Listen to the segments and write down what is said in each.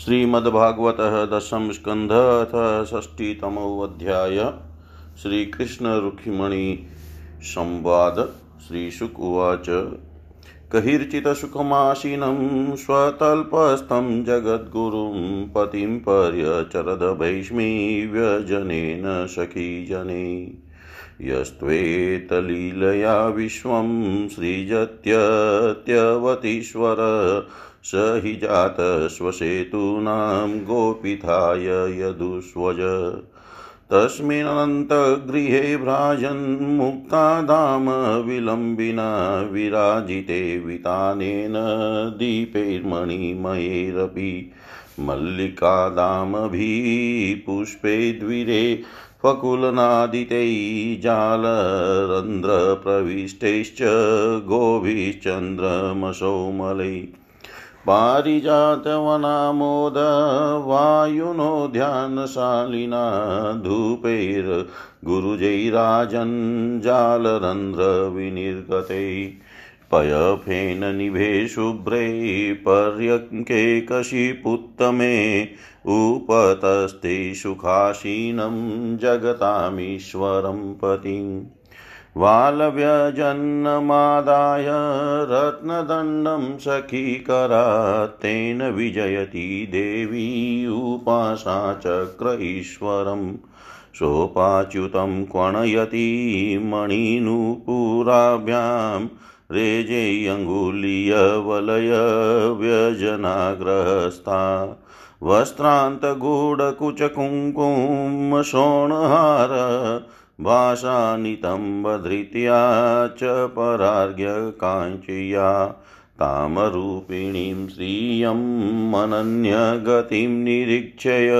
श्रीमद्भागवत दशम स्कंध अथ षष्टीतमोऽध्याय श्रीकृष्ण रुक्मिणी संवाद। श्रीशुक उवाच सुखमासीनं स्वतल्पस्थं जगद्गुरुं पतिं पर्यचरदभैष्मीव्यजनेन सखीजने यस्त्वेतलीलया विश्वं सृजत्यत्यवतीश्वर स हि जातस्वसेतूनां गोपिथाय यदुष्वज तस्मिन्नन्तगृहे भ्राजन्मुक्ताधाम विलम्बिना विराजिते वितानेन दीपैर्मणिमयैरपि। मल्लिकादामभिः पुष्पे द्विरे फकुलनादितै जालरन्ध्रप्रविष्टैश्च गोभिश्चन्द्रमसौ मलै पारिजातवनामोद वायुनो ध्यानशालिना धूपैर्गुरुजैराजञ्जालरन्ध्रविनिर्गतै पयफेन निभे शुभ्रे पर्यङ्के कशिपुत्तमे उपतस्ते सुखासीनं जगतामीश्वरं पतिम्। वालव्यजन्नमादाय रत्नदण्डं सखीकरात् तेन विजयति देवी उपासा चक्र ईश्वरम् सोपाच्युतं क्वणयति मणिनुपुराभ्यां रेजेऽङ्गुलीयवलयव्यजनाग्रहस्था वस्त्रान्तगूढकुचकुङ्कुमशोणहार भाषानितम्बधृत्या च परार्घ्यकाञ्चया तामरूपिणीं श्रियम् अनन्यगतिं निरीक्षय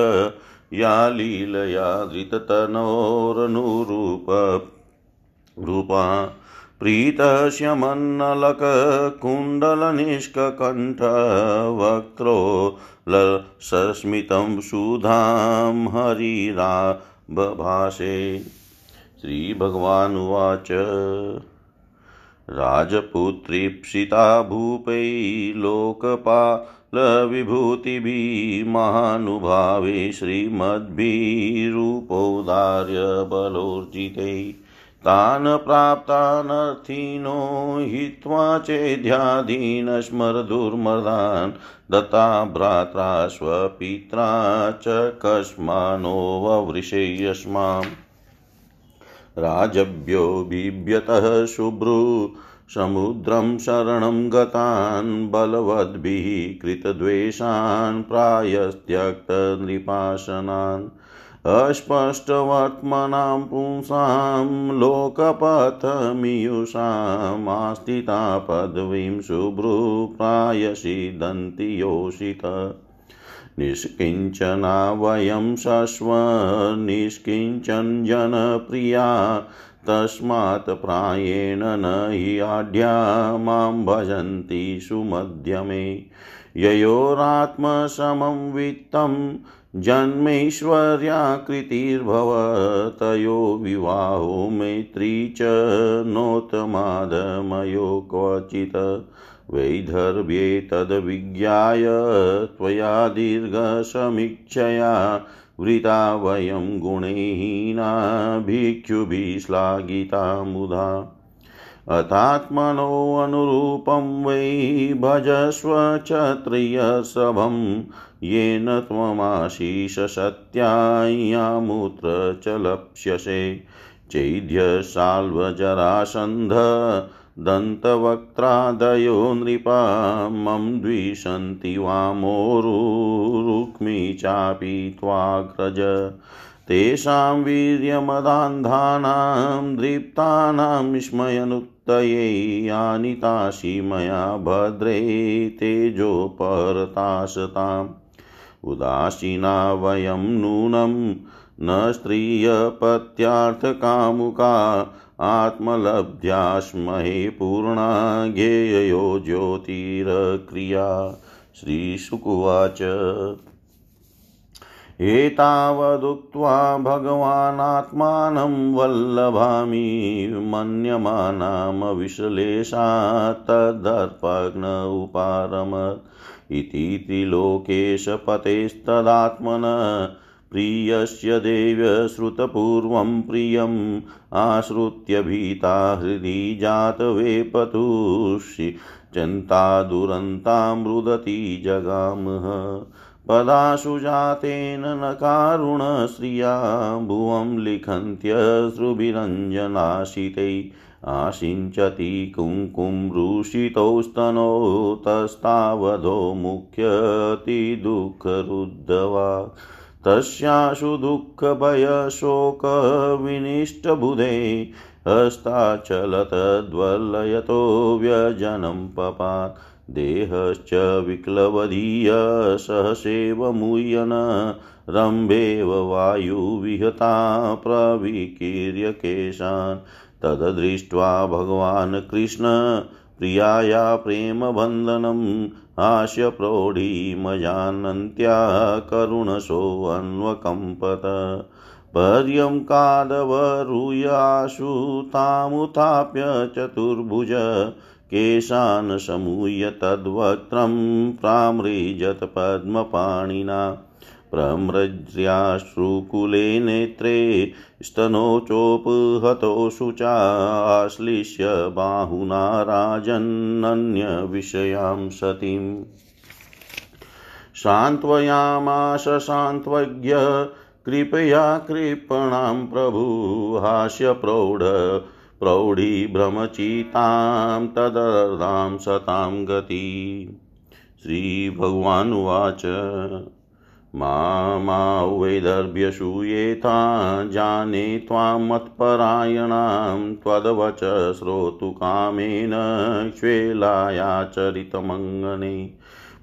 या लीलया धृततनोरनुरूप रूपा प्रीतश्यमन्नलककुण्डलनिष्ककण्ठ वक्त्रो लसस्मितं सुधां हरिरा बभाषे श्रीभगवानुवाच। राजपुत्रीप्सिता भूपै लोकपालविभूतिभिः महानुभावे श्रीमद्भिरूपौदार्यबलोर्जितै। तान् प्राप्तानर्थिनो हित्वा चेद्याधीनस्मरदुर्मदान् दत्ता भ्रात्रा स्वपित्रा च कस्मानो ववृषे यस्माम् राजभ्यो बिभ्यतः शुभ्रू। समुद्रं शरणं गतान् बलवद्भिः कृतद्वेषान् प्रायस्त्यक्तनृपाशनान् अस्पष्टवर्त्मनां पुंसां लोकपथमीयुषामास्थिता पदवीं शुभ्रू प्रायसीदन्ति योषित। निष्किञ्चना वयं शश्व निष्किञ्चन जनप्रिया, तस्मात् प्रायेण न हि आढ्या माँ भजन्ति सुमध्यमे। ययोरात्मसमं वित्तं जन्मैश्वर्याकृतिर्भव तयो विवाहो मैत्री च नोत्तमादमयो क्वचित्। वैधर्व्ये तद्विज्ञाय त्वया दीर्घसमीक्षया वृता वयं गुणहीना भिक्षुभिः श्लाघिता मुधा अथात्मनोऽनुरूपं वै भजस्व क्षत्रियसभं येन त्वमाशीषसत्यायामुत्र च लप्स्यसे। चैध्यशाल्वजरासन्ध दन्तवक्त्रादयो नृपा, मम द्विषन्ति वामोरुरुक्मी चापि त्वाग्रज। तेषां वीर्यमदान्धानां, दृप्तानां स्मयनुत्तये आनितासि मया भद्रे तेजोपरतासताम् उदासीना वयं नूनं, न स्त्रियपत्यार्थकामुका आत्मलब्ध्यास्महे पूर्णा ज्ञेयो ज्योतिरक्रिया। श्रीशुकुवाच। एतावदुक्त्वा भगवानात्मानं वल्लभामि मन्यमानामविश्लेषात् तदर्पघ्न उपारमत् इति त्रिलोकेशपतेस्तदात्मन प्रियस्य देव्यश्रुतपूर्वं प्रियम्, आश्रित्य भीता हृदि जातवेपतुषि चिन्ता दुरन्तामृदति जगामः। पदाशु जातेन न कारुणश्रिया भुवं लिखन्त्यश्रुभिरञ्जनाशितै, आशिञ्चति कुङ्कुमृषितौ तस्तावधो मुख्यति दुःखरुद्धवा। तस्याशु दुःखभयशोकविनिष्टबुधे हस्ताचलतद्वल्लयतो व्यजनं पपात्। देहश्च विक्लवदीय सहसेवमुयन रम्भेव वायुविहता प्रविकीर्य केशान् तदृष्ट्वा भगवान् कृष्ण प्रियाया प्रेमबन्धनम् हास्य प्रौढीमजानन्त्या करुणसोऽन्वकम्पत। पर्यं कादवरुयाशु तामुत्थाप्य चतुर्भुज केशान् समूय तद्वक्त्रं प्रामृजत पद्मपाणिना प्रम्रज्याश्रुकुले नेत्रे स्तनोचोपहतोषु चाश्लिष्य बाहुना राजन्नन्यविषयां सतीम्। सान्त्वयामाश सान्त्वज्ञ कृपया कृपणां प्रभु हास्यप्रौढ प्रौढीभ्रमचितां तदर्दां सतां गति श्रीभगवानुवाच। मा वैदर्भ्यसूयेथा जाने त्वां मत्परायणां त्वद्वच श्रोतुकामेन क्ष्वेलायाचरितमङ्गने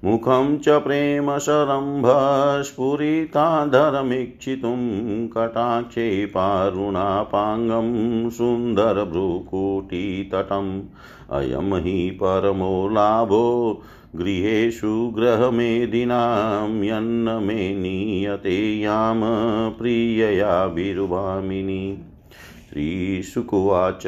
मुखं च प्रेमशरम्भस्फुरिताधरमीक्षितुं कटाक्षे पारुणापाङ्गं सुन्दरभ्रुकुटीतटम्। अयं हि परमो लाभो गृहेषु ग्रहमेदिनां यन्नमे नीयते याम प्रियया विरुभामिनि। श्रीशुकुवाच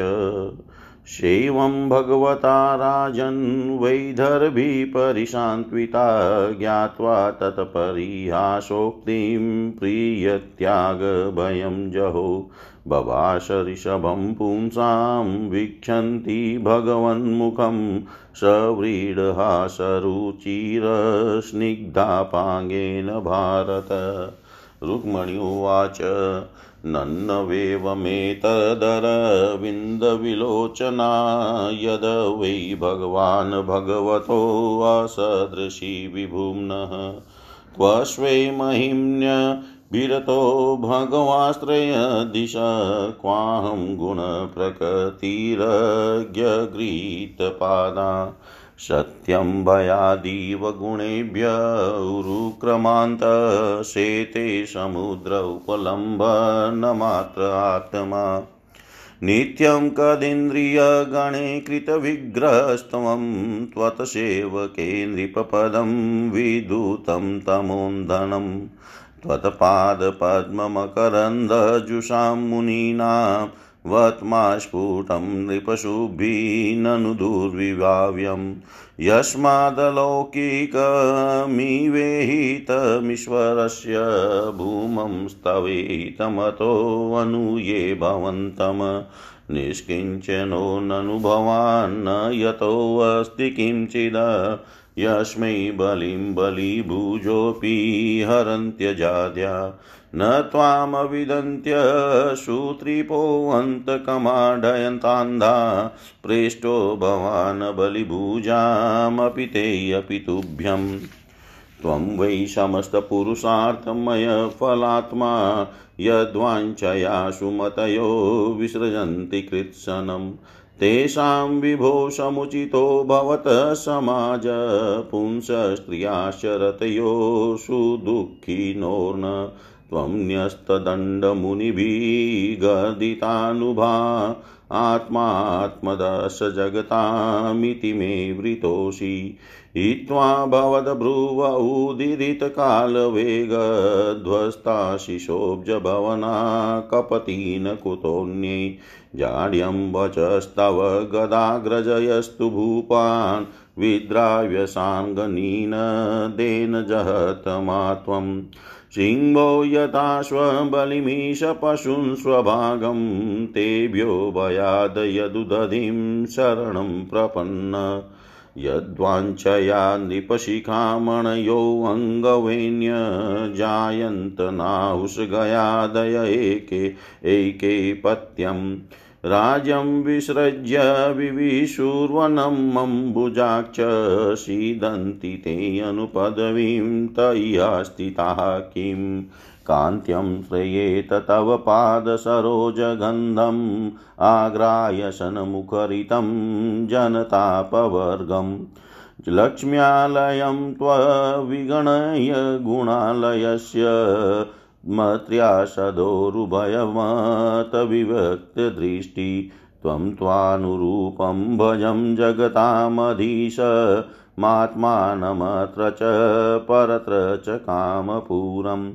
शैवं भगवता राजन् वैदर्भिपरिशान्त्विता ज्ञात्वा तत्परिहासोक्तिं प्रियत्यागभयं जहो। बभाषऋषभं पुंसां वीक्षन्ति भगवन्मुखं सव्रीडहासरुचिरस्निग्धापाङ्गेन भारत। रुक्मणि उवाच नन्नवेवमेतदरविन्दविलोचना यद वै भगवान् भगवतोऽसदृशी विभुम्नः। क्वस्वै महिम्न्य विरतो भगवाश्रयदिश क्वाहं गुणप्रकृतिरज्ञगृहीतपादा सत्यं भयादीव गुणेभ्य उरुक्रमान्तशेते समुद्र उपलम्ब न मात्र आत्मा। नित्यं कदिन्द्रियगणे कृतविग्रहस्त्वं त्वत्सेवके नृपपदं विदूतं तमोन्धनम् त्वत्पादपद्ममकरन्दजुषां मुनीनां वत्मा स्फुटं नृपशुभिननु दुर्विभाव्यं यस्मादलौकिकमिवेहितमीश्वरस्य भूमं स्तवेहितमतोऽनुये भवन्तम्। निष्किञ्चनो ननु भवान्न यतोऽस्ति किञ्चिद यस्मै बलिं बलिभुजोऽपि हरन्त्यजाद्या। न त्वामविदन्त्य सूत्रिपोऽन्तकमाडयन्तान्धा प्रेष्टो भवान् बलिभुजामपि तेऽपि तुभ्यम्। त्वं वै समस्तपुरुषार्थमयफलात्मा यद्वाञ्छया सुमतयो विसृजन्ति कृत्सनम्। तेषां विभो समुचितो भवत समाज पुंसस्त्रियाश्च रतयो सुदुःखिनोर्न त्वं न्यस्तदण्डमुनिभिगदितानुभा आत्मात्मदश जगतामिति मे वृतोषि हित्वा भवद्भ्रुव उदिरितकालवेगध्वस्ताशिशोऽब्जभवना कपतीन कुतोऽन्ये जाड्यं वचस्तव गदाग्रजयस्तु भूपान् विद्राव्यसाङ्गनीनदेन जहतमा त्वम् सिंहो यथाश्वबलिमीश पशून् स्वभागं तेभ्यो भयाद यदुदधिं शरणं प्रपन्न। यद्वाञ्छया नृपशिखामणयोऽङ्गवेण्यजायन्त नाहुषगयादय एके एके पत्यम् राज्यं विसृज्य विविशूर्वनम् अम्बुजाक्ष सीदन्ति ते अनुपदवीं तया स्थिताः किम् कान्त्यं श्रयेत तव पादसरोजगन्धम् आग्राय शनमुखरितं जनतापवर्गम्। लक्ष्म्यालयं त्वविगणय गुणालयस्य मत्र्यासदोरुभयमतविभक्तदृष्टि त्वं त्वानुरूपं भजं जगतामधीश। मात्मानमत्र च परत्र च कामपूरम्।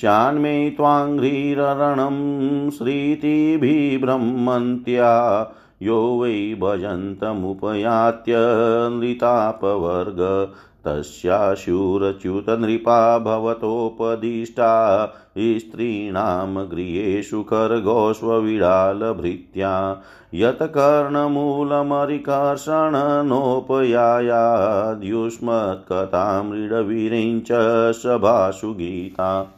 श्यान्मे त्वाङ्घ्रिरणं श्रीतिभिब्रह्मन्त्या यो वै भजन्तमुपयात्य नृतापवर्ग। तस्याशूरच्युतनृपा भवतोपदिष्टा। स्त्रीणां गृहेषु खर्गोष्वविडालभृत्या यत्कर्णमूलमरिकर्षणनोपयायाद्युष्मत्कथामृडवीरिञ्च सभासु गीता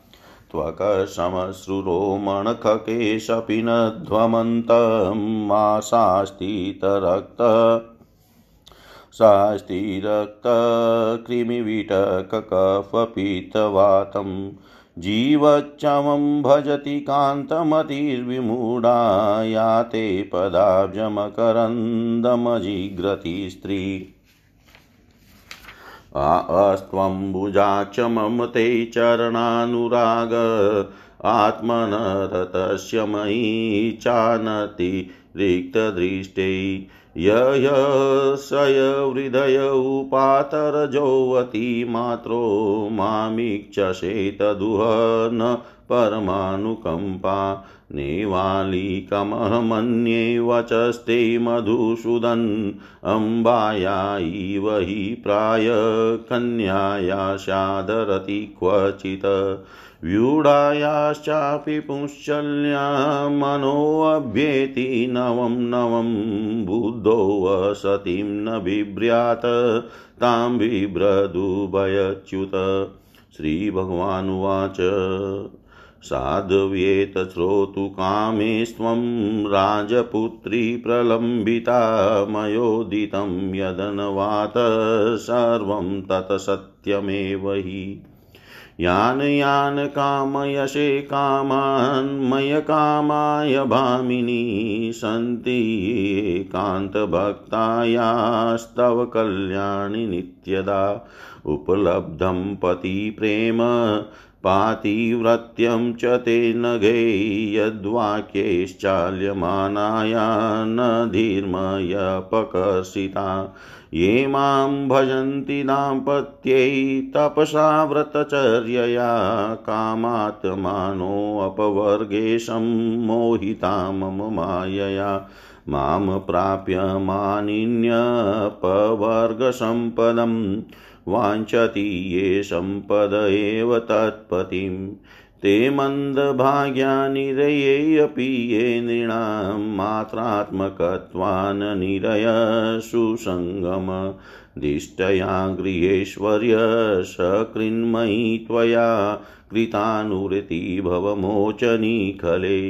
त्वकशमश्रुरोमणखकेशपि न ध्वमन्तमाशास्तितरक्त शास्तिरक्तकृमिविटककफपितवातं जीवच्चमं भजति कान्तमतिर्विमूढा या ते पदाब्जमकरन्दमजिघ्रति स्त्री। अस्त्वम्बुजाक्ष मम ते चरणानुराग, आत्मनरतस्य मयि चानति रिक्तदृष्टै। ययशयहृदय उपातरजोवती मात्रो मामीक्षसे तदुह न परमानुकम्पा नेवालिकमहमन्ये वचस्ते मधुसूदन् अम्बाया इव हि प्राय कन्याया स्यादरति क्वचित् व्यूढायाश्चापि पुंश्चल्या मनोऽभ्येति नवं नवं बुद्धो वसतिं न बिभ्र्यात् तां बिभ्रदुभयच्युत। श्रीभगवानुवाच साधव्येत श्रोतु कामेस्त्वं राजपुत्री प्रलम्बिता, मयोदितं यदनवात, सर्वं तत्सत्यमेव हि। यान् यान् कामयसे कामान्मयकामाय भामिनी सन्ति कान्तभक्तायास्तव कल्याणि नित्यदा उपलब्धं पतिप्रेम पातिव्रत्यं च ते नघे यद्वाक्यैश्चाल्यमानाया न धीर्मयपकर्षिता ये माँ भजन्ति दाम्पत्यै तपसा व्रतचर्यया कामात्मानोऽपवर्गेशं मोहिता मम मायया। माँ प्राप्य मानिन्यपवर्गसम्पदम् वाञ्छति ये सम्पद एव तत्पतिं। ते मन्दभाग्यानिरयेऽपि ये नृणां मात्रात्मकत्वान् निरय सुसङ्गम दिष्टया गृहेश्वर्य सकृन्मयी त्वया कृतानुरति भवमोचनी खले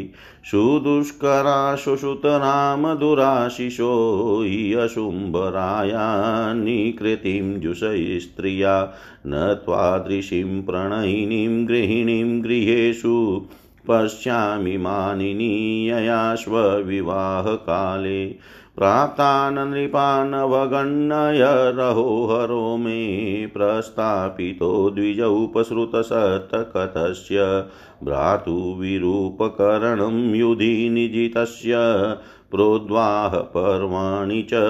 सुदुष्कराशुसुतराम दुराशिषो ह्यशुम्भराया निकृतिं जुषस्त्रिया न त्वादृशीं प्रणयिनीं गृहिणीं गृहेषु पश्यामि मानिनीययाश्वविवाहकाले प्राप्तान् नृपानवगण्य रहोहरो मे प्रस्थापितो द्विज उपसृतशतकथस्य भ्रातुविरूपकरणं युधि निजितस्य प्रोद्वाह पर्वाणि च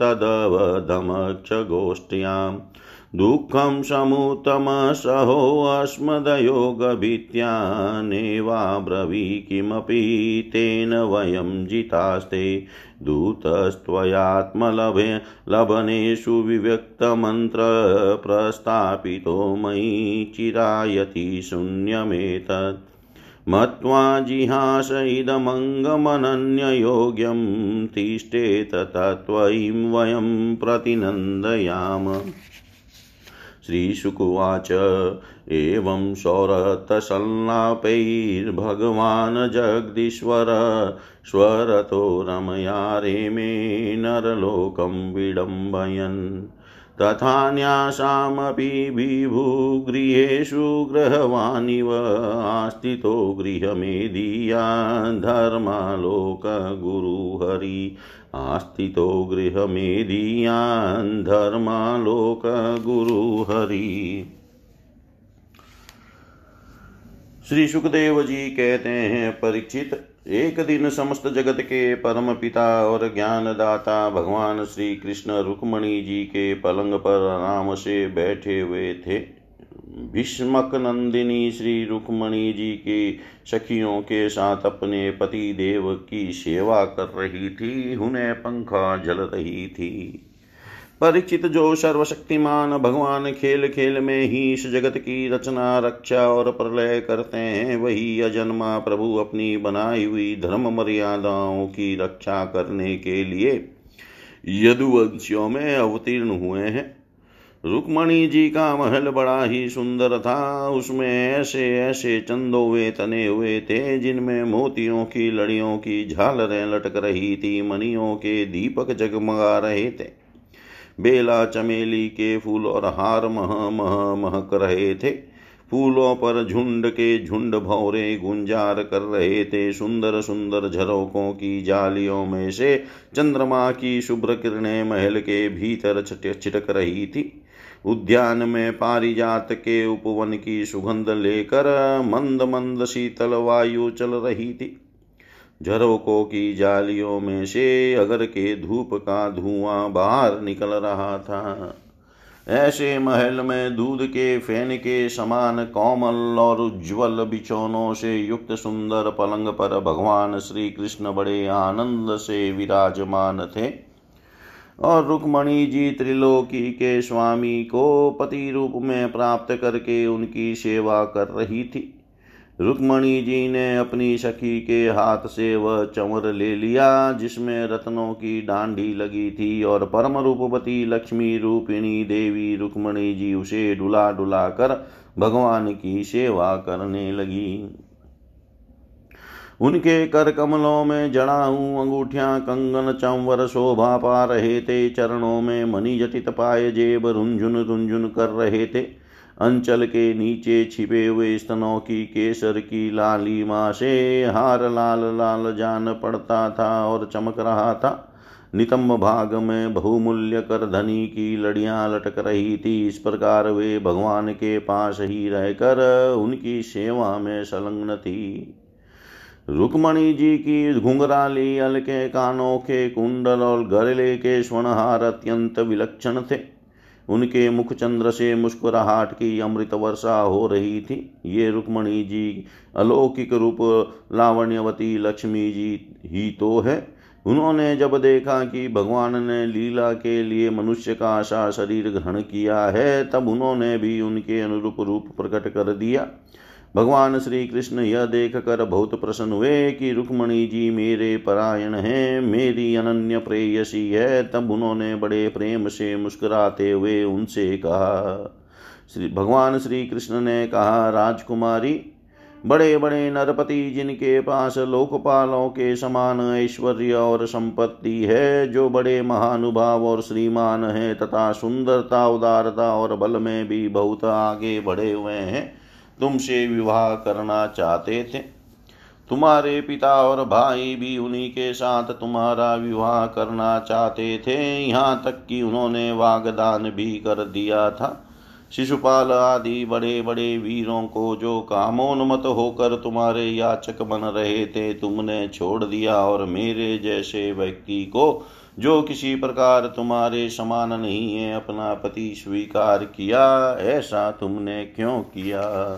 तदवधमक्षगोष्ठ्यां दुःखं समुतमसहोऽस्मदयोगभीत्यानेवाब्रवी किमपि तेन वयं जितास्ते दूतस्त्वयात्मलभे लभनेषु विव्यक्तमन्त्र प्रस्थापितो मयि चिरायति शून्यमेतत्। मत्वा जिहास इदमङ्गमनन्ययोग्यं तिष्ठेत तत्त्वयिं वयं प्रतिनन्दयाम। श्रीशुकुवाच। एवं सौरतसल्लापैर्भगवान् जगदीश्वर, स्वरतो रमया रेमे नरलोकं विडम्बयन्। तथा न्यासामपि विभुगृहेषु गृहवानिव आस्थितो गृहमेदीया धर्मालोकगुरुहरि। आस्थितो गृहमेदीयान् धर्मालोकगुरुहरि। श्री सुखदेव जी कहते हैं, परीक्षित एक दिन समस्त जगत के परम पिता और ज्ञानदाता भगवान श्री कृष्ण रुक्मणी जी के पलंग पर आराम से बैठे हुए थे। भीष्मक नंदिनी श्री रुक्मणी जी की सखियों के साथ अपने पति देव की सेवा कर रही थी, उन्हें पंखा जल रही थी। परिचित जो सर्वशक्तिमान भगवान खेल खेल में ही इस जगत की रचना, रक्षा और प्रलय करते हैं, वही अजन्मा प्रभु अपनी बनाई हुई धर्म मर्यादाओं की रक्षा करने के लिए यदुवंशियों में अवतीर्ण हुए हैं। रुक्मणी जी का महल बड़ा ही सुंदर था। उसमें ऐसे ऐसे चंदोवे तने हुए थे, जिनमें मोतियों की लड़ियों की झालरें लटक रही थी मनियों के दीपक जगमगा रहे थे। बेला चमेली के फूल और हार मह मह महक रहे थे। फूलों पर झुंड के झुंड भौरे गुंजार कर रहे थे। सुंदर सुंदर झरोकों की जालियों में से चंद्रमा की शुभ्र किरणें महल के भीतर छिटक रही थी। उद्यान में पारिजात के उपवन की सुगंध लेकर मंद मंद शीतल वायु चल रही थी। झरोकों की जालियों में से अगर के धूप का धुआँ बाहर निकल रहा था, ऐसे महल में दूध के फ़ैन के समान कोमल और उज्ज्वल बिछौनों से युक्त सुंदर पलंग पर भगवान श्री कृष्ण बड़े आनंद से विराजमान थे। और रुक्मणी जी त्रिलोकी के स्वामी को पति रूप में प्राप्त करके उनकी सेवा कर रही थी। रुक्मणी जी ने अपनी सखी के हाथ से वह चंवर ले लिया, जिसमें रत्नों की डांडी लगी थी और परम रूपवती लक्ष्मी रूपिणी देवी रुक्मणी जी उसे डुला डुला कर भगवान की सेवा करने लगी। उनके कर कमलों में जड़ाऊ अंगूठियाँ, कंगन, चंवर, शोभा पा रहे थे। चरणों में मणि जटित पाए जेब रुंझुन रुंझुन कर रहे थे। अंचल के नीचे छिपे हुए स्तनों की केसर की लालिमा से हार लाल लाल जान पड़ता था और चमक रहा था। नितंब भाग में बहुमूल्य कर धनी की लड़ियाँ लटक रही थी। इस प्रकार वे भगवान के पास ही रहकर उनकी सेवा में संलग्न थी। रुक्मणी जी की घुंघराली, अलके कानों के कुंडल और गरले के स्वर्णहार अत्यंत विलक्षण थे। उनके मुख चंद्र से मुस्कुराहट की अमृत वर्षा हो रही थी। ये रुक्मणी जी अलौकिक रूप लावण्यवती लक्ष्मी जी ही तो है। उन्होंने जब देखा कि भगवान ने लीला के लिए मनुष्य का सा शरीर ग्रहण किया है, तब उन्होंने भी उनके अनुरूप रूप प्रकट कर दिया। भगवान श्री कृष्ण, यह देख कर बहुत प्रसन्न हुए कि रुक्मणी जी मेरे परायण हैं, मेरी अनन्य प्रेयसी है। तब उन्होंने बड़े प्रेम से मुस्कुराते हुए उनसे कहा, श्री, भगवान श्री कृष्ण ने कहा, राजकुमारी बड़े बड़े नरपति जिनके पास लोकपालों के समान ऐश्वर्य और संपत्ति है, जो बड़े महानुभाव और श्रीमान है, तथा सुंदरता, उदारता और बल में भी बहुत आगे बढ़े हुए हैं तुमसे विवाह करना चाहते थे। तुम्हारे पिता और भाई भी उन्हीं के साथ तुम्हारा विवाह करना चाहते थे। यहाँ तक कि उन्होंने वागदान भी कर दिया था। शिशुपाल आदि बड़े बड़े वीरों को जो कामोन्मत होकर तुम्हारे याचक बन रहे थे, तुमने छोड़ दिया और मेरे जैसे व्यक्ति को जो किसी प्रकार तुम्हारे समान नहीं है, अपना पति स्वीकार किया, ऐसा तुमने क्यों किया?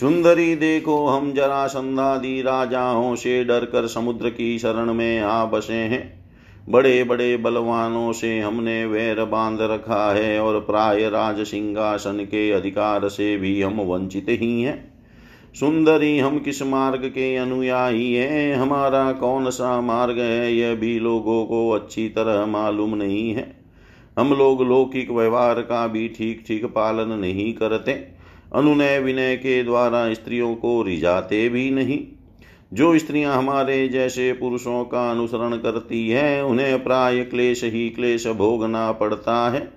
सुंदरी देखो, हम जरा संधादि राजाओं से डरकर समुद्र की शरण में आ बसे हैं। बड़े बड़े बलवानों से हमने वैर बाँध रखा है और प्राय राज सिंहासन के अधिकार से भी हम वंचित ही हैं। सुंदरी, हम किस मार्ग के अनुयायी हैं? हमारा कौन सा मार्ग है? यह भी लोगों को अच्छी तरह मालूम नहीं है। हम लोग लौकिक व्यवहार का भी ठीक ठीक पालन नहीं करते। अनुनय विनय के द्वारा स्त्रियों को रिझाते भी नहीं। जो स्त्रियाँ हमारे जैसे पुरुषों का अनुसरण करती हैं, उन्हें प्राय क्लेश ही क्लेश भोगना पड़ता है।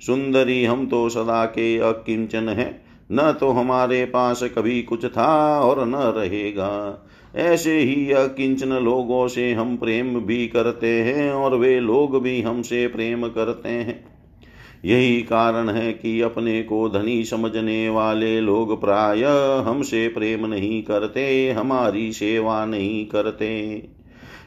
सुंदरी, हम तो सदा के अकिंचन हैं। न तो हमारे पास कभी कुछ था और न रहेगा। ऐसे ही अकिंचन लोगों से हम प्रेम भी करते हैं और वे लोग भी हमसे प्रेम करते हैं। यही कारण है कि अपने को धनी समझने वाले लोग प्राय हमसे प्रेम नहीं करते, हमारी सेवा नहीं करते।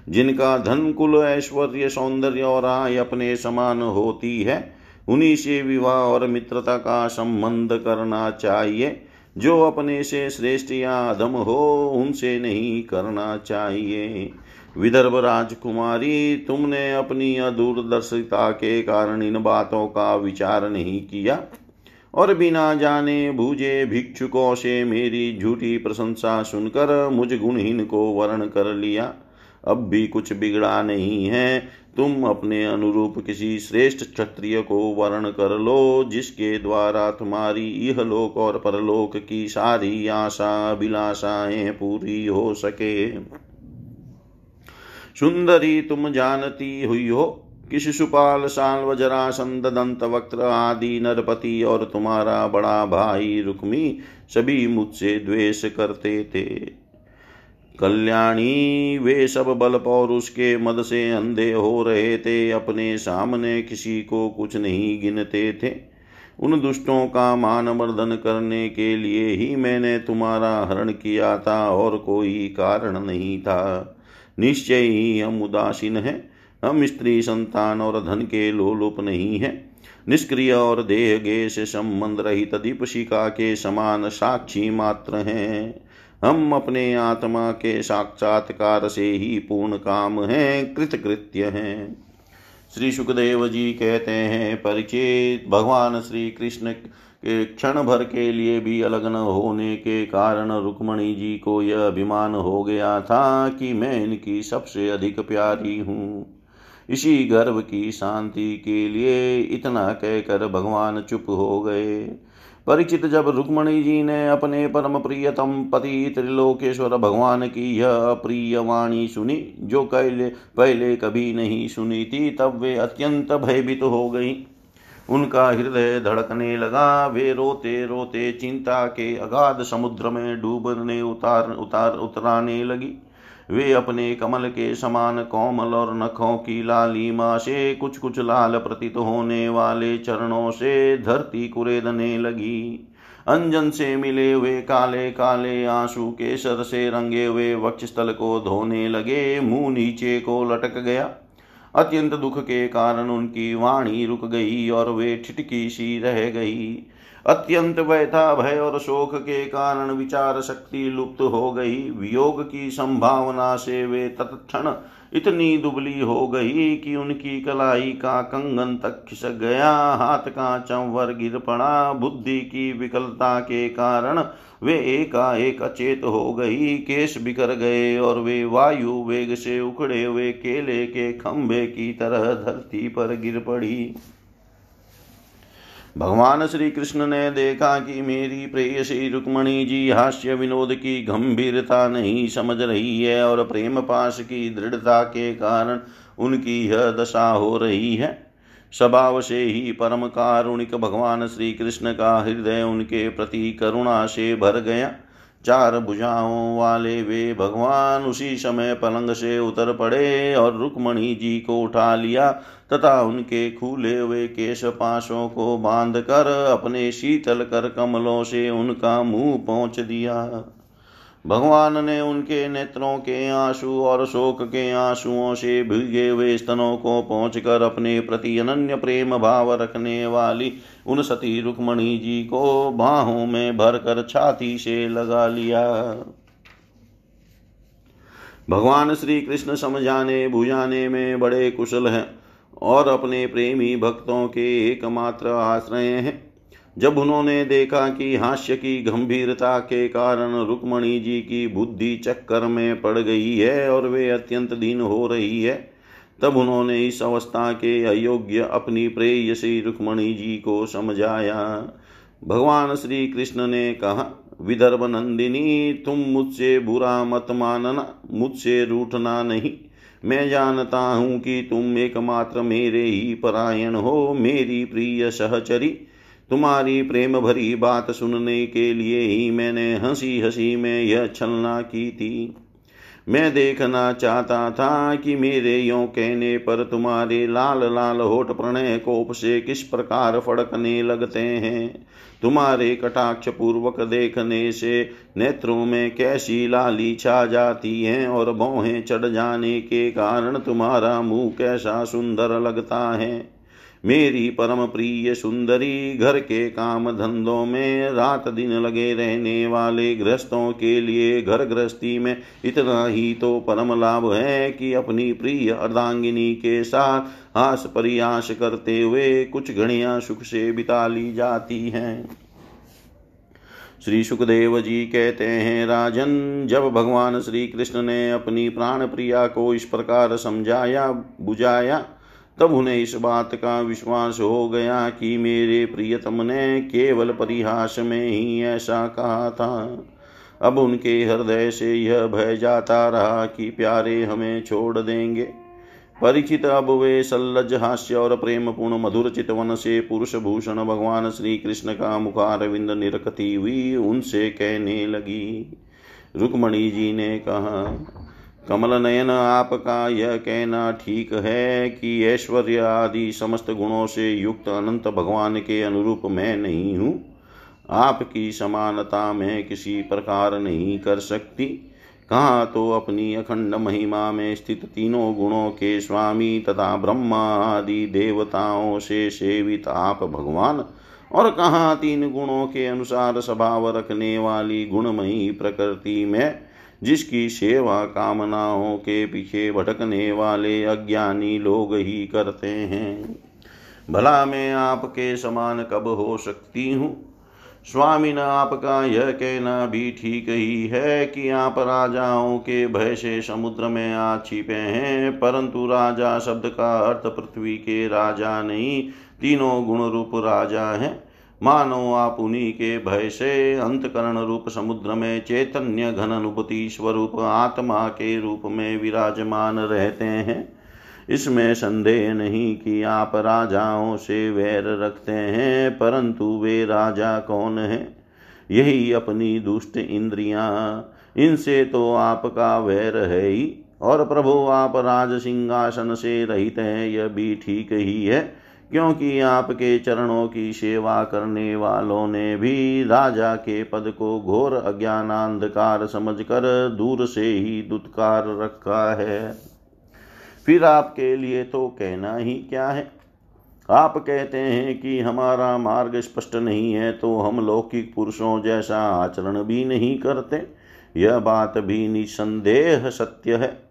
जिनका धन, कुल, ऐश्वर्य, सौंदर्य और आय अपने समान होती है उन्हीं से विवाह और मित्रता का संबंध करना चाहिए। जो अपने से श्रेष्ठ या अधम हो, उनसे नहीं करना चाहिए। विदर्भ राजकुमारी, तुमने अपनी अदूरदर्शिता के कारण इन बातों का विचार नहीं किया। और बिना जाने भूजे भिक्षुकों से मेरी झूठी प्रशंसा सुनकर मुझ गुणहीन को वर्ण कर लिया। अब भी कुछ बिगड़ा नहीं है। तुम अपने अनुरूप किसी श्रेष्ठ क्षत्रिय को वर्ण कर लो, जिसके द्वारा तुम्हारी इहलोक और परलोक की सारी आशा अभिलाषाएँ पूरी हो सके। सुंदरी, तुम जानती हुई हो कि शिशुपाल, साल्व, जरासंध, दंत वक्त आदि, नरपति और तुम्हारा बड़ा भाई रुक्मी सभी मुझसे द्वेष करते थे। कल्याणी, वे सब बल पौरुष के मद से अंधे हो रहे थे, अपने सामने किसी को कुछ नहीं गिनते थे। उन दुष्टों का मान मर्दन करने के लिए ही मैंने तुम्हारा हरण किया था और कोई कारण नहीं था। निश्चय ही हम उदासीन हैं, हम स्त्री संतान और धन के लोलुप नहीं हैं। निष्क्रिय और देह गे से संबंध रहित दीपशिका के समान साक्षी मात्र हैं। हम अपने आत्मा के साक्षात्कार से ही पूर्ण काम हैं, कृतकृत्य हैं। श्री सुखदेव जी कहते हैं, परिचित भगवान श्री कृष्ण के क्षण भर के लिए भी अलग न होने के कारण रुक्मणी जी को यह अभिमान हो गया था कि मैं इनकी सबसे अधिक प्यारी हूँ। इसी गर्व की शांति के लिए इतना कहकर भगवान चुप हो गए। परिचित जब रुक्मणी जी ने अपने परम प्रियतम पति त्रिलोकेश्वर भगवान की यह प्रिय वाणी सुनी, जो पहले पहले कभी नहीं सुनी थी, तब वे अत्यंत भयभीत हो गई। उनका हृदय धड़कने लगा, वे रोते रोते चिंता के अगाध समुद्र में डूबने, उतार उतार, उतराने लगी। वे अपने कमल के समान कोमल और नखों की लालिमा से कुछ कुछ लाल प्रतीत होने वाले चरणों से धरती कुरेदने लगी। अंजन से मिले हुए काले काले आँसू के सर से रंगे हुए वक्षस्थल को धोने लगे, मुँह नीचे को लटक गया। अत्यंत दुख के कारण उनकी वाणी रुक गई और वे ठिटकी सी रह गई। अत्यंत व्यथा भय और शोक के कारण विचार शक्ति लुप्त हो गई। वियोग की संभावना से वे तत्क्षण इतनी दुबली हो गई कि उनकी कलाई का कंगन तक खिसक गया। हाथ का चंवर गिर पड़ा। बुद्धि की विकलता के कारण वे एकाएक अचेत हो गई। केश बिखर गए और वे वायु वेग से उखड़े हुए केले के खंभे की तरह धरती पर गिर पड़ी। भगवान श्री कृष्ण ने देखा कि मेरी प्रेयसी रुक्मणी जी हास्य विनोद की गंभीरता नहीं समझ रही है और प्रेम पास की दृढ़ता के कारण उनकी यह दशा हो रही है। स्वभाव से ही परम कारुणिक भगवान श्री कृष्ण का हृदय उनके प्रति करुणा से भर गया। चार भुजाओं वाले वे भगवान उसी समय पलंग से उतर पड़े और रुक्मणी जी को उठा लिया तथा उनके खुले हुए केश पाशों को बाँध कर अपने शीतल कर कमलों से उनका मुँह पहुँच दिया। भगवान ने उनके नेत्रों के आँसू और शोक के आंसुओं से भीगे हुए स्तनों को पहुंचकर अपने प्रति अनन्य प्रेम भाव रखने वाली उन सती रुक्मणी जी को बाहों में भरकर छाती से लगा लिया। भगवान श्री कृष्ण समझाने बुझाने में बड़े कुशल हैं और अपने प्रेमी भक्तों के एकमात्र आश्रय हैं। जब उन्होंने देखा कि हास्य की गंभीरता के कारण रुक्मणी जी की बुद्धि चक्कर में पड़ गई है और वे अत्यंत दीन हो रही है तब उन्होंने इस अवस्था के अयोग्य अपनी प्रेयसी रुक्मणी जी को समझाया। भगवान श्री कृष्ण ने कहा, विदर्भ नंदिनी, तुम मुझसे बुरा मत मानना, मुझसे रूठना नहीं। मैं जानता हूँ कि तुम एकमात्र मेरे ही परायण हो, मेरी प्रिय सहचरी। तुम्हारी प्रेम भरी बात सुनने के लिए ही मैंने हँसी हँसी में यह छलना की थी। मैं देखना चाहता था कि मेरे यो कहने पर तुम्हारे लाल लाल होठ प्रणय कोप से किस प्रकार फड़कने लगते हैं? तुम्हारे कटाक्ष पूर्वक देखने से नेत्रों में कैसी लाली छा जाती है और बोहें चढ़ जाने के कारण तुम्हारा मुँह कैसा सुंदर लगता है? मेरी परम प्रिय सुंदरी, घर के काम धंधों में रात दिन लगे रहने वाले गृहस्थों के लिए घर गृहस्थी में इतना ही तो परम लाभ है कि अपनी प्रिय अर्धांगिनी के साथ हास परियास करते हुए कुछ घड़ियाँ सुख से बिता ली जाती हैं। श्री सुखदेव जी कहते हैं, राजन, जब भगवान श्री कृष्ण ने अपनी प्राण प्रिया को इस प्रकार समझाया, बुझाया तब उन्हें इस बात का विश्वास हो गया कि मेरे प्रियतम ने केवल परिहास में ही ऐसा कहा था। अब उनके हृदय से यह भय जाता रहा कि प्यारे हमें छोड़ देंगे। परिचित अब वे सल्लज हास्य और प्रेम पूर्ण मधुर चितवन से पुरुष भूषण भगवान श्री कृष्ण का मुखारविंद निरकती हुई उनसे कहने लगी। रुक्मणी जी ने कहा कमल नयन आपका यह कहना ठीक है कि ऐश्वर्य आदि समस्त गुणों से युक्त अनंत भगवान के अनुरूप मैं नहीं हूँ। आपकी समानता मैं किसी प्रकार नहीं कर सकती। कहाँ तो अपनी अखंड महिमा में स्थित तीनों गुणों के स्वामी तथा ब्रह्मा आदि देवताओं से सेवित आप भगवान? और कहाँ तीन गुणों के अनुसार स्वभाव रखने वाली गुणमयी प्रकृति में जिसकी सेवा कामनाओं के पीछे भटकने वाले अज्ञानी लोग ही करते हैं। भला मैं आपके समान कब हो सकती हूँ? स्वामी न आपका यह कहना भी ठीक ही है कि आप राजाओं के भय से समुद्र में आ छिपे हैं, परंतु राजा शब्द का अर्थ पृथ्वी के राजा नहीं, तीनों गुण रूप राजा हैं। मानो आप उन्हीं के भय से अंतकरण रूप समुद्र में चैतन्य घन अनुभूति स्वरूप आत्मा के रूप में विराजमान रहते हैं। इसमें संदेह नहीं कि आप राजाओं से वैर रखते हैं, परंतु वे राजा कौन हैं? यही अपनी दुष्ट इंद्रियाँ। इनसे तो आपका वैर है ही। और प्रभु, आप राज सिंहासन से रहित हैं, यह भी ठीक ही है। क्योंकि आपके चरणों की सेवा करने वालों ने भी राजा के पद को घोर अज्ञानांधकार समझकर दूर से ही दुत्कार रखा है। फिर आपके लिए तो कहना ही क्या है? आप कहते हैं कि हमारा मार्ग स्पष्ट नहीं है तो हम लौकिक पुरुषों जैसा आचरण भी नहीं करते। यह बात भी निसंदेह सत्य है।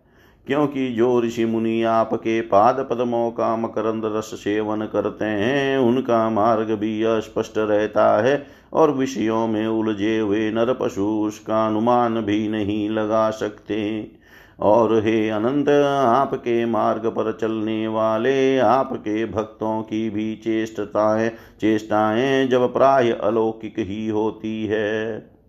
क्योंकि जो ऋषि मुनि आपके पाद पद्मों का मकरंद रस सेवन करते हैं, उनका मार्ग भी अस्पष्ट रहता है और विषयों में उलझे हुए नर पशु उसका अनुमान भी नहीं लगा सकते। और हे अनंत, आपके मार्ग पर चलने वाले आपके भक्तों की भी चेष्टताएँ चेष्टाएँ जब प्राय अलौकिक ही होती है।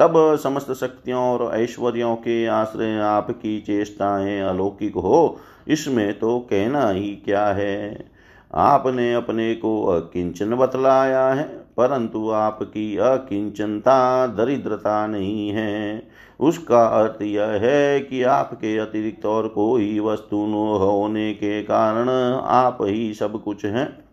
तब समस्त शक्तियों और ऐश्वर्यों के आश्रय, आपकी चेष्टाएँ अलौकिक हो, इसमें तो कहना ही क्या है? आपने अपने को अकिंचन बतलाया है, परंतु आपकी अकिंचनता दरिद्रता नहीं है। उसका अर्थ यह है कि आपके अतिरिक्त और कोई वस्तु न होने के कारण आप ही सब कुछ हैं।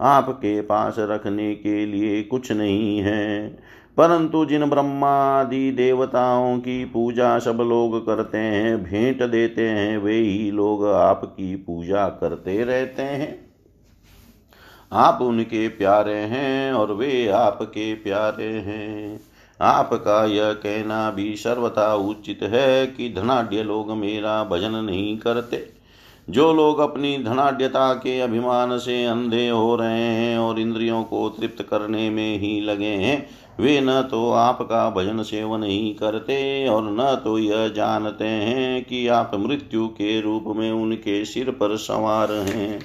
आपके पास रखने के लिए कुछ नहीं है। परंतु जिन ब्रह्मादि देवताओं की पूजा सब लोग करते हैं, भेंट देते हैं, वे ही लोग आपकी पूजा करते रहते हैं। आप उनके प्यारे हैं और वे आपके प्यारे हैं। आपका यह कहना भी सर्वथा उचित है कि धनाढ़ लोग मेरा भजन नहीं करते। जो लोग अपनी धनाढ़ता के अभिमान से अंधे हो रहे हैं और इंद्रियों को तृप्त करने में ही लगे हैं वे न तो आपका भजन सेवन ही करते और न तो यह जानते हैं कि आप मृत्यु के रूप में उनके सिर पर सवार हैं।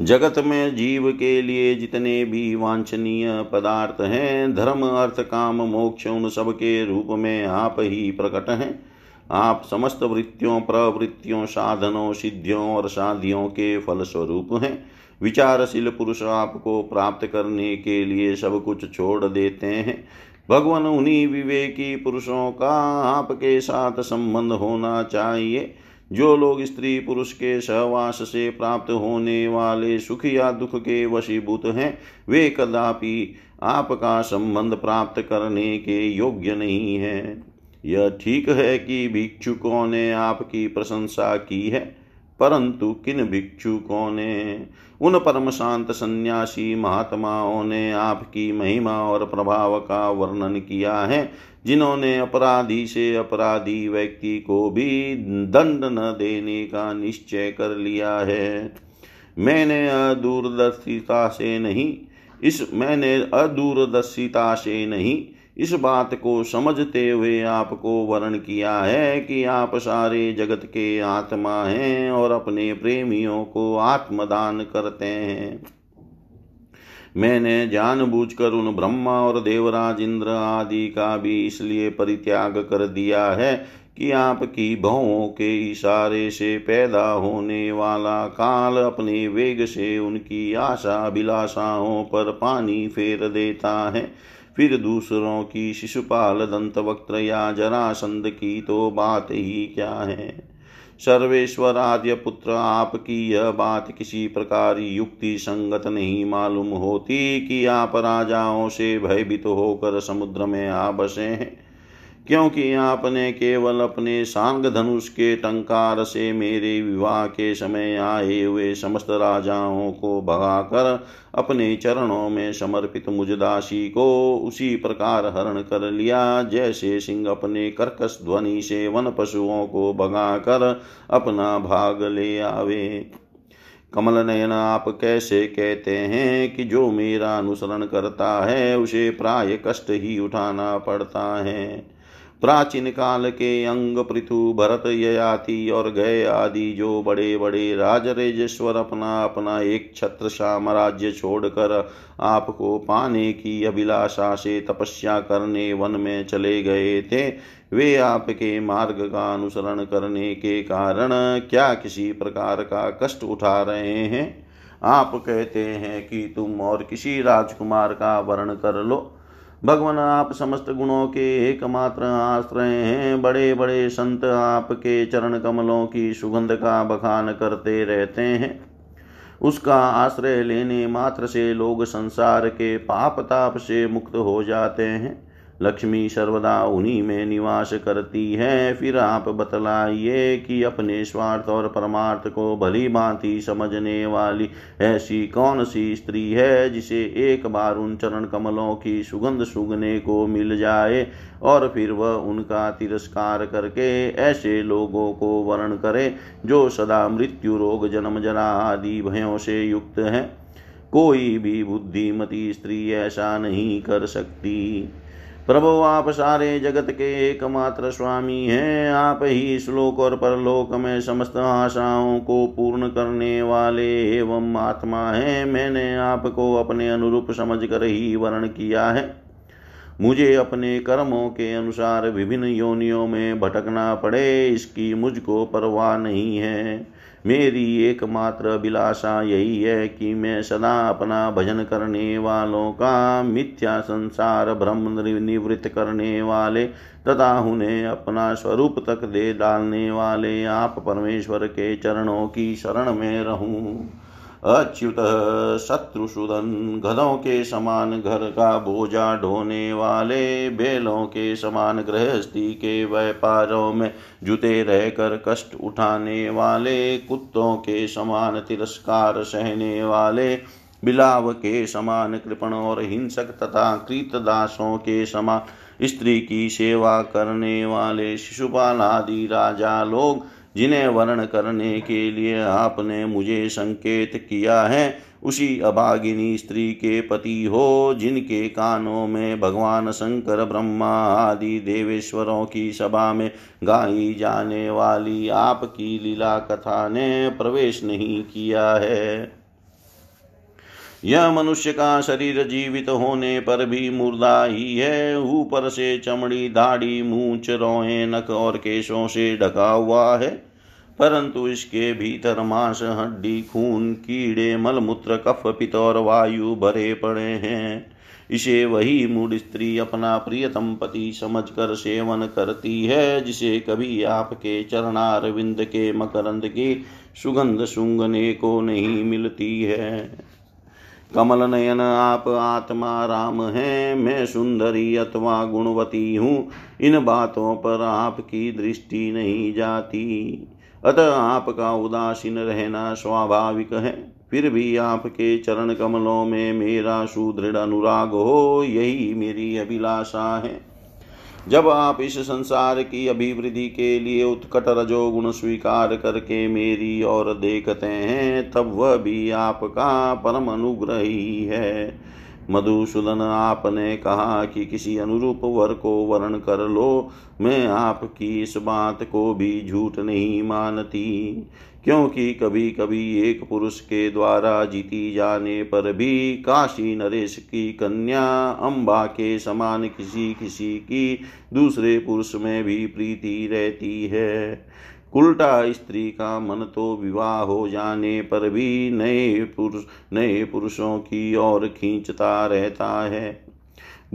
जगत में जीव के लिए जितने भी वांछनीय पदार्थ हैं, धर्म, अर्थ, काम, मोक्ष, उन सब के रूप में आप ही प्रकट हैं। आप समस्त वृत्तियों, प्रवृत्तियों, साधनों, सिद्धियों और शादियों के फल स्वरूप हैं। विचारशील पुरुष आपको प्राप्त करने के लिए सब कुछ छोड़ देते हैं। भगवान उन्हीं विवेकी पुरुषों का आपके साथ संबंध होना चाहिए। जो लोग स्त्री पुरुष के सहवास से प्राप्त होने वाले सुख या दुख के वशीभूत हैं, वे कदापि आपका संबंध प्राप्त करने के योग्य नहीं है। यह ठीक है कि भिक्षुकों ने आपकी प्रशंसा की है। परंतु किन भिक्षुकों ने, उन परम शांत सन्यासी महात्माओं ने आपकी महिमा और प्रभाव का वर्णन किया है, जिन्होंने अपराधी से अपराधी व्यक्ति को भी दंड न देने का निश्चय कर लिया है। मैंने अदूरदर्शिता से नहीं, इस मैंने अदूरदर्शिता से नहीं इस बात को समझते हुए आपको वर्ण किया है कि आप सारे जगत के आत्मा हैं और अपने प्रेमियों को आत्मदान करते हैं। मैंने जानबूझकर उन ब्रह्मा और देवराज इंद्र आदि का भी इसलिए परित्याग कर दिया है कि आपकी भवों के इशारे से पैदा होने वाला काल अपने वेग से उनकी आशा अभिलाषाओं पर पानी फेर देता है। फिर दूसरों की शिशुपाल दंत वक्त या जरासंध की तो बात ही क्या है? सर्वेश्वर आद्य पुत्र, आपकी यह बात किसी प्रकार युक्ति संगत नहीं मालूम होती कि आप राजाओं से भयभीत तो होकर समुद्र में आ बसे हैं। क्योंकि आपने केवल अपने सांग धनुष के टंकार से मेरे विवाह के समय आए हुए समस्त राजाओं को भगाकर अपने चरणों में समर्पित मुजदासी को उसी प्रकार हरण कर लिया, जैसे सिंह अपने कर्कश ध्वनि से वन पशुओं को भगाकर अपना भाग ले आवे। कमल नयन आप कैसे कहते हैं कि जो मेरा अनुसरण करता है, उसे प्राय कष्ट ही उठाना पड़ता है। प्राचीन काल के अंग पृथु भरत ययाति और गय आदि जो बड़े बड़े राजरेजेश्वर अपना अपना एक छत्र साम्राज्य छोड़कर आपको पाने की अभिलाषा से तपस्या करने वन में चले गए थे, वे आपके मार्ग का अनुसरण करने के कारण क्या किसी प्रकार का कष्ट उठा रहे हैं? आप कहते हैं कि तुम और किसी राजकुमार का वर्ण कर लो। भगवान, आप समस्त गुणों के एकमात्र आश्रय हैं। बड़े बड़े संत आपके चरण कमलों की सुगंध का बखान करते रहते हैं। उसका आश्रय लेने मात्र से लोग संसार के पाप ताप से मुक्त हो जाते हैं। लक्ष्मी सर्वदा उन्हीं में निवास करती है। फिर आप बतलाइए कि अपने स्वार्थ और परमार्थ को भली भांति समझने वाली ऐसी कौन सी स्त्री है, जिसे एक बार उन चरण कमलों की सुगंध सुगने को मिल जाए और फिर वह उनका तिरस्कार करके ऐसे लोगों को वर्ण करे, जो सदा मृत्यु रोग, जन्म जरा आदि भयों से युक्त है। कोई भी बुद्धिमती स्त्री ऐसा नहीं कर सकती। प्रभु आप सारे जगत के एकमात्र स्वामी हैं। आप ही श्लोक और परलोक में समस्त आशाओं को पूर्ण करने वाले एवं आत्मा हैं। मैंने आपको अपने अनुरूप समझ कर ही वर्ण किया है। मुझे अपने कर्मों के अनुसार विभिन्न योनियों में भटकना पड़े। इसकी मुझको परवाह नहीं है। मेरी एकमात्र अभिलाषा यही है कि मैं सदा अपना भजन करने वालों का मिथ्या संसार भ्रम निवृत्त करने वाले तथा उन्हें अपना स्वरूप तक दे डालने वाले आप परमेश्वर के चरणों की शरण में रहूँ। अच्युत शत्रुशुदन गधों के समान घर का बोझा ढोने वाले बेलों के समान गृहस्थी के व्यापारों में जुते रहकर कष्ट उठाने वाले, कुत्तों के समान तिरस्कार सहने वाले, बिलाव के समान कृपण और हिंसक तथा कृतदासों के समान स्त्री की सेवा करने वाले, शिशुपाल आदि राजा लोग जिन्हें वर्ण करने के लिए आपने मुझे संकेत किया है, उसी अभागिनी स्त्री के पति हो, जिनके कानों में भगवान शंकर, ब्रह्मा आदि देवेश्वरों की सभा में गाई जाने वाली आपकी लीला कथा ने प्रवेश नहीं किया है। यह मनुष्य का शरीर जीवित होने पर भी मुर्दा ही है। ऊपर से चमड़ी दाढ़ी, मूछ, रोए, नख और केशों से ढका हुआ है। परंतु इसके भीतर मांस, हड्डी, खून, कीड़े, मलमूत्र, कफ पित और वायु भरे पड़े हैं। इसे वही मूड स्त्री अपना प्रियतम पति समझकर सेवन करती है, जिसे कभी आपके चरणार विंद के मकरंद की सुगंध सुंगने को नहीं मिलती है। कमल नयन, आप आत्मा राम हैं, मैं सुंदरी अथवा गुणवती हूँ, इन बातों पर आपकी दृष्टि नहीं जाती। अतः आपका उदासीन रहना स्वाभाविक है। फिर भी आपके चरण कमलों में मेरा सुदृढ़ अनुराग हो, यही मेरी अभिलाषा है। जब आप इस संसार की अभिवृद्धि के लिए उत्कट रजोगुण स्वीकार करके मेरी ओर देखते हैं, तब वह भी आपका परम अनुग्रह ही। है मधुसूदन आपने कहा कि किसी अनुरूप वर को वर्ण कर लो। मैं आपकी इस बात को भी झूठ नहीं मानती, क्योंकि कभी कभी एक पुरुष के द्वारा जीती जाने पर भी काशी नरेश की कन्या अम्बा के समान किसी किसी की दूसरे पुरुष में भी प्रीति रहती है। उल्टा स्त्री का मन तो विवाह हो जाने पर भी नए पुरुष, नए पुरुषों की ओर खींचता रहता है।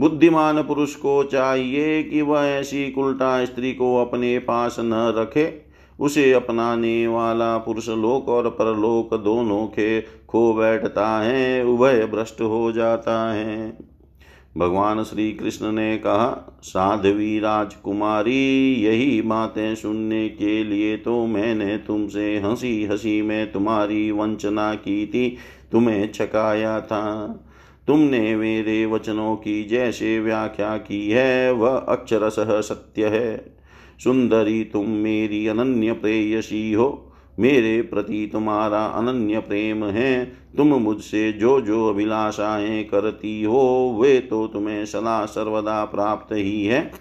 बुद्धिमान पुरुष को चाहिए कि वह ऐसी उल्टा स्त्री को अपने पास न रखे, उसे अपनाने वाला पुरुष लोक और परलोक दोनों के खो बैठता है, उभय भ्रष्ट हो जाता है। भगवान श्री कृष्ण ने कहा साध्वी राजकुमारी यही बातें सुनने के लिए तो मैंने तुमसे हँसी हँसी में तुम्हारी वंचना की थी, तुम्हें छकाया था। तुमने मेरे वचनों की जैसे व्याख्या की है, वह अक्षरशः सत्य है। सुंदरी तुम मेरी अनन्य प्रेयसी हो, मेरे प्रति तुम्हारा अनन्य प्रेम है तुम मुझसे जो जो अभिलाषाएँ करती हो, वे तो तुम्हें सदा सर्वदा प्राप्त ही है।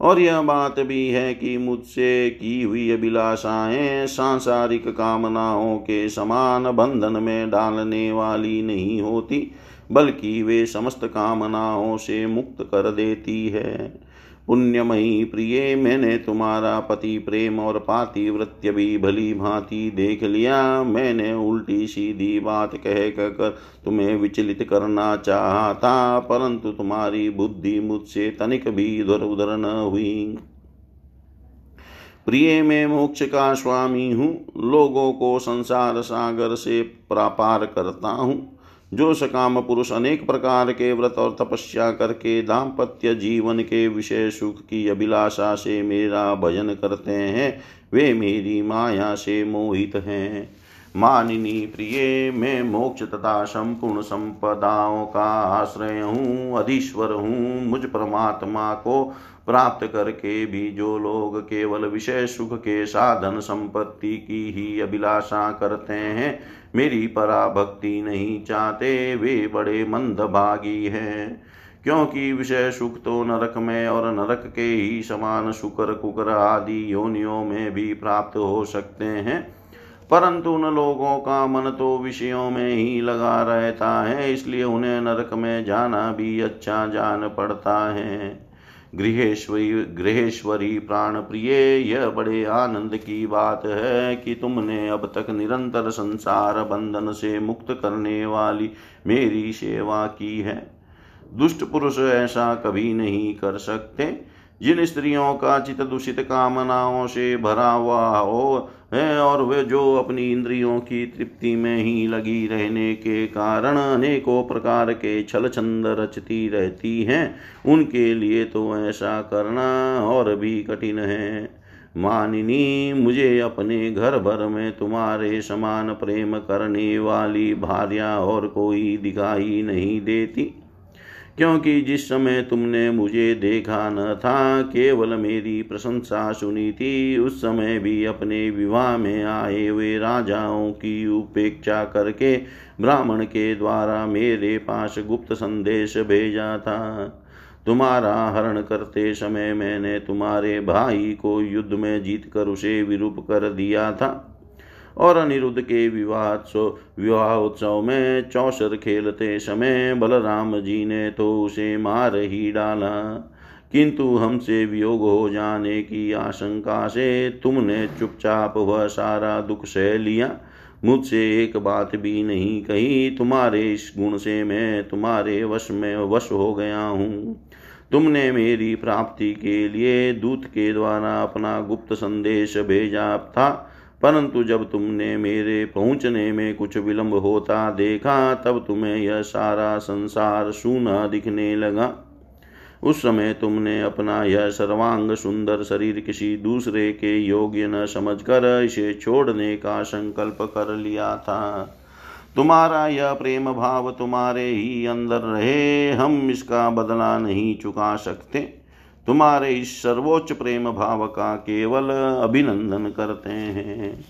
और यह बात भी है कि मुझसे की हुई अभिलाषाएँ सांसारिक कामनाओं के समान बंधन में डालने वाली नहीं होती, बल्कि वे समस्त कामनाओं से मुक्त कर देती है। पुण्यमयी प्रिय, मैंने तुम्हारा पति प्रेम और पातिवृत्य भी भली भांति देख लिया। मैंने उल्टी सीधी बात कह कर तुम्हें विचलित करना चाहा था परंतु तुम्हारी बुद्धि मुझसे तनिक भी इधर उधर न हुई। प्रिय, मैं मोक्ष का स्वामी हूँ, लोगों को संसार सागर से प्रापार करता हूँ। जो सकाम पुरुष अनेक प्रकार के व्रत और तपस्या करके दाम्पत्य जीवन के विषय सुख की अभिलाषा से मेरा भजन करते हैं, वे मेरी माया से मोहित हैं। मानिनी प्रिय, मैं मोक्ष तथा संपूर्ण संपदाओं का आश्रय हूँ, अधीश्वर हूँ, मुझ परमात्मा को प्राप्त करके भी जो लोग केवल विषय सुख के साधन संपत्ति की ही अभिलाषा करते हैं, मेरी पराभक्ति नहीं चाहते, वे बड़े मंदभागी हैं। क्योंकि विषय सुख तो नरक में और नरक के ही समान शुकर कुकर आदि योनियों में भी प्राप्त हो सकते हैं परंतु उन लोगों का मन तो विषयों में ही लगा रहता है, इसलिए उन्हें नरक में जाना भी अच्छा जान पड़ता है। गृहेश्वरी गृहेश्वरी प्राण प्रिय यह बड़े आनंद की बात है कि तुमने अब तक निरंतर संसार बंधन से मुक्त करने वाली मेरी सेवा की है। दुष्ट पुरुष ऐसा कभी नहीं कर सकते। जिन स्त्रियों का चित दूषित कामनाओं से भरा हुआ हो, है और वे जो अपनी इंद्रियों की तृप्ति में ही लगी रहने के कारण अनेकों प्रकार के छल छंद रचती रहती हैं, उनके लिए तो ऐसा करना और भी कठिन है। मानिनी, मुझे अपने घर भर में तुम्हारे समान प्रेम करने वाली भार्या और कोई दिखाई नहीं देती। क्योंकि जिस समय तुमने मुझे देखा न था, केवल मेरी प्रशंसा सुनी थी। उस समय भी अपने विवाह में आए हुए राजाओं की उपेक्षा करके ब्राह्मण के द्वारा मेरे पास गुप्त संदेश भेजा था। तुम्हारा हरण करते समय मैंने तुम्हारे भाई को युद्ध में जीत कर उसे विरूप कर दिया था। और अनिरुद्ध के विवाह विवाह उत्सव में चौसर खेलते समय बलराम जी ने तो उसे मार ही डाला। किंतु हमसे वियोग हो जाने की आशंका से तुमने चुपचाप वह सारा दुख सह लिया। मुझसे एक बात भी नहीं कही, तुम्हारे इस गुण से मैं तुम्हारे वश में वश हो गया हूँ। तुमने मेरी प्राप्ति के लिए दूत के द्वारा अपना गुप्त संदेश भेजा था। परंतु जब तुमने मेरे पहुँचने में कुछ विलंब होता देखा, तब तुम्हें यह सारा संसार सूना दिखने लगा। उस समय तुमने अपना यह सर्वांग सुंदर शरीर किसी दूसरे के योग्य न समझकर इसे छोड़ने का संकल्प कर लिया था। तुम्हारा यह प्रेम भाव तुम्हारे ही अंदर रहे, हम इसका बदला नहीं चुका सकते। तुम्हारे इस सर्वोच्च प्रेम भाव का केवल अभिनंदन करते हैं।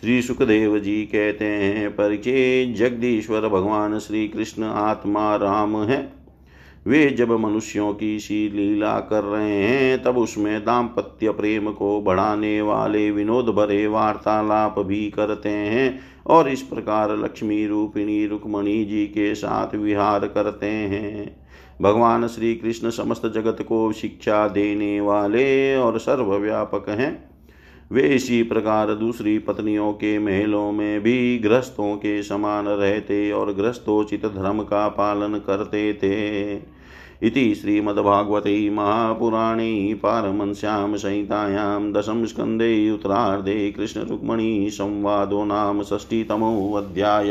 श्री सुखदेव जी कहते हैं परिचय जगदीश्वर भगवान श्री कृष्ण आत्मा राम है। वे जब मनुष्यों की सी लीला कर रहे हैं, तब उसमें दाम्पत्य प्रेम को बढ़ाने वाले विनोद भरे वार्तालाप भी करते हैं और इस प्रकार लक्ष्मी रूपिणी रुक्मणी जी के साथ विहार करते हैं। भगवान श्री कृष्ण समस्त जगत को शिक्षा देने वाले और सर्वव्यापक हैं। वे इसी प्रकार दूसरी पत्नियों के महलों में भी गृहस्थों के समान रहते और गृहस्थोचित धर्म का पालन करते थे। इति श्रीमद्भागवते महापुराणे पारमंस्यां संहितायां दशम स्कन्धे उत्तरार्धे कृष्णरुक्मणीसंवादो नाम षष्टितमोऽध्याय